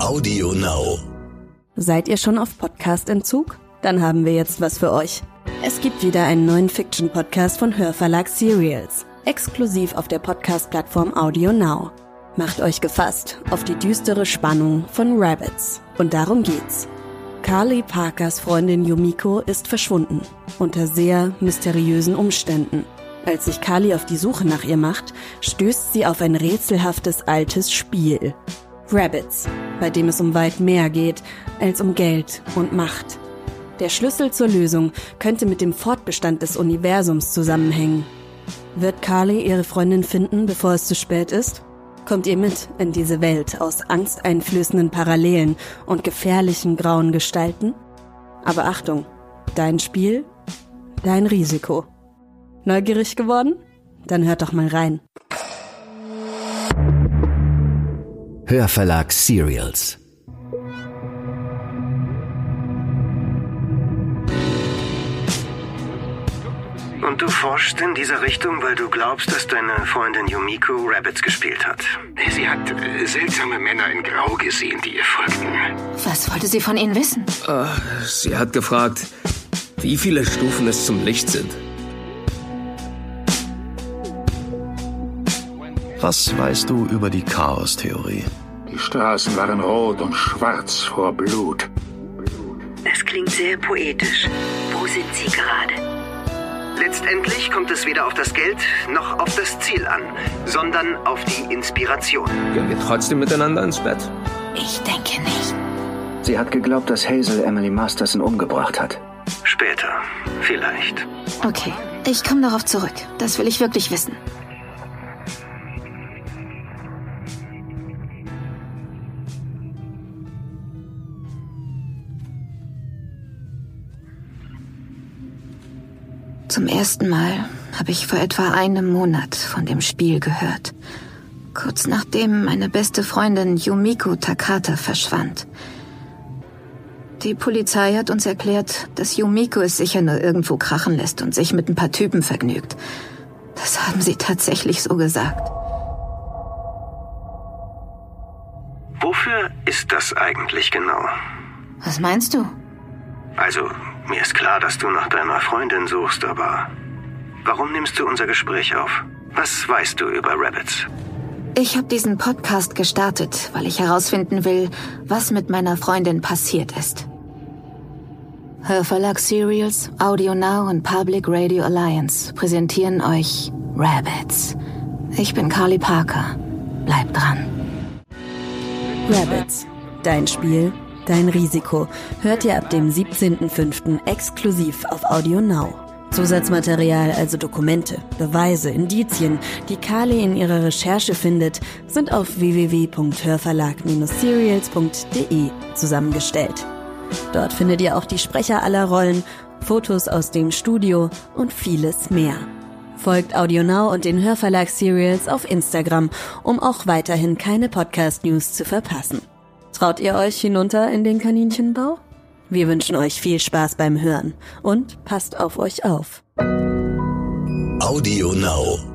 Audio Now. Seid ihr schon auf Podcast-Entzug? Dann haben wir jetzt was für euch. Es gibt wieder einen neuen Fiction-Podcast von Hörverlag Serials. Exklusiv auf der Podcast-Plattform Audio Now. Macht euch gefasst auf die düstere Spannung von Rabbits. Und darum geht's. Carly Parkers Freundin Yumiko ist verschwunden. Unter sehr mysteriösen Umständen. Als sich Carly auf die Suche nach ihr macht, stößt sie auf ein rätselhaftes altes Spiel. Rabbits, bei dem es um weit mehr geht als um Geld und Macht. Der Schlüssel zur Lösung könnte mit dem Fortbestand des Universums zusammenhängen. Wird Carly ihre Freundin finden, bevor es zu spät ist? Kommt ihr mit in diese Welt aus angsteinflößenden Parallelen und gefährlichen grauen Gestalten? Aber Achtung, dein Spiel, dein Risiko. Neugierig geworden? Dann hört doch mal rein. Hörverlag Serials. Und du forschst in dieser Richtung, weil du glaubst, dass deine Freundin Yumiko Rabbits gespielt hat. Sie hat äh, seltsame Männer in Grau gesehen, die ihr folgten. Was wollte sie von Ihnen wissen? Äh, sie hat gefragt, wie viele Stufen es zum Licht sind. Was weißt du über die Chaos-Theorie? Die Straßen waren rot und schwarz vor Blut. Das klingt sehr poetisch. Wo sind Sie gerade? Letztendlich kommt es weder auf das Geld noch auf das Ziel an, sondern auf die Inspiration. Gehen wir trotzdem miteinander ins Bett? Ich denke nicht. Sie hat geglaubt, dass Hazel Emily Masterson umgebracht hat. Später, vielleicht. Okay, ich komme darauf zurück. Das will ich wirklich wissen. Zum ersten Mal habe ich vor etwa einem Monat von dem Spiel gehört. Kurz nachdem meine beste Freundin Yumiko Takata verschwand. Die Polizei hat uns erklärt, dass Yumiko es sicher nur irgendwo krachen lässt und sich mit ein paar Typen vergnügt. Das haben sie tatsächlich so gesagt. Wofür ist das eigentlich genau? Was meinst du? Also, mir ist klar, dass du nach deiner Freundin suchst, aber warum nimmst du unser Gespräch auf? Was weißt du über Rabbits? Ich habe diesen Podcast gestartet, weil ich herausfinden will, was mit meiner Freundin passiert ist. Hörverlag Serials, Audio Now und Public Radio Alliance präsentieren euch Rabbits. Ich bin Carly Parker. Bleibt dran. Rabbits, dein Spiel, dein Risiko, hört ihr ab dem 17.05. exklusiv auf Audio Now. Zusatzmaterial, also Dokumente, Beweise, Indizien, die Kali in ihrer Recherche findet, sind auf www.hörverlag-serials.de zusammengestellt. Dort findet ihr auch die Sprecher aller Rollen, Fotos aus dem Studio und vieles mehr. Folgt AudioNow und den Hörverlag Serials auf Instagram, um auch weiterhin keine Podcast-News zu verpassen. Traut ihr euch hinunter in den Kaninchenbau? Wir wünschen euch viel Spaß beim Hören und passt auf euch auf. Audio Now.